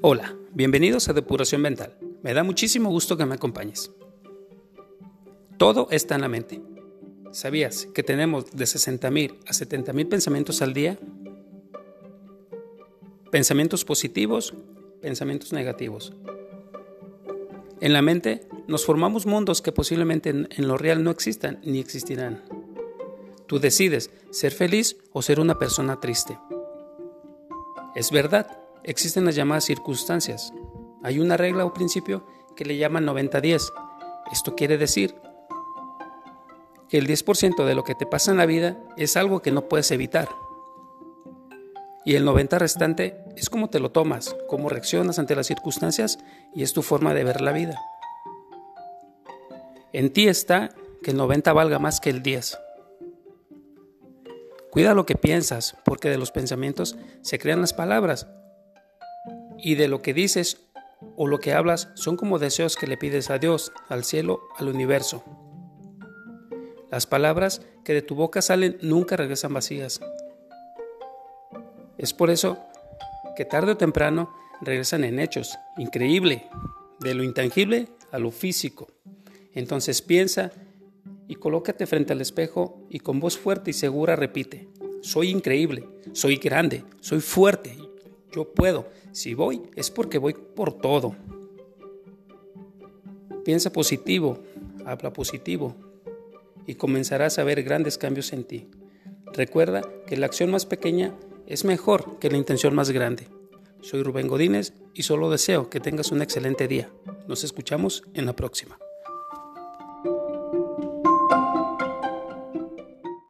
Hola, bienvenidos a Depuración Mental. Me da muchísimo gusto que me acompañes. Todo está en la mente. ¿Sabías que tenemos de 60.000 a 70.000 pensamientos al día? Pensamientos positivos, pensamientos negativos. En la mente nos formamos mundos que posiblemente en, en lo real no existan ni existirán. Tú decides ser feliz o ser una persona triste. Es verdad, existen las llamadas circunstancias. Hay una regla o principio que le llaman 90-10. Esto quiere decir que el 10% de lo que te pasa en la vida es algo que no puedes evitar. Y el 90% restante es cómo te lo tomas, cómo reaccionas ante las circunstancias y es tu forma de ver la vida. En ti está que el 90 valga más que el 10. Cuida lo que piensas, porque de los pensamientos se crean las palabras y de lo que dices o lo que hablas son como deseos que le pides a Dios, al cielo, al universo. Las palabras que de tu boca salen nunca regresan vacías. Es por eso que tarde o temprano regresan en hechos. Increíble. De lo intangible a lo físico. Entonces piensa y colócate frente al espejo y con voz fuerte y segura repite. Soy increíble, soy grande, soy fuerte yo puedo. Si voy, es porque voy por todo. Piensa positivo, habla positivo y comenzarás a ver grandes cambios en ti. Recuerda que la acción más pequeña es mejor que la intención más grande. Soy Rubén Godínez y solo deseo que tengas un excelente día. Nos escuchamos en la próxima.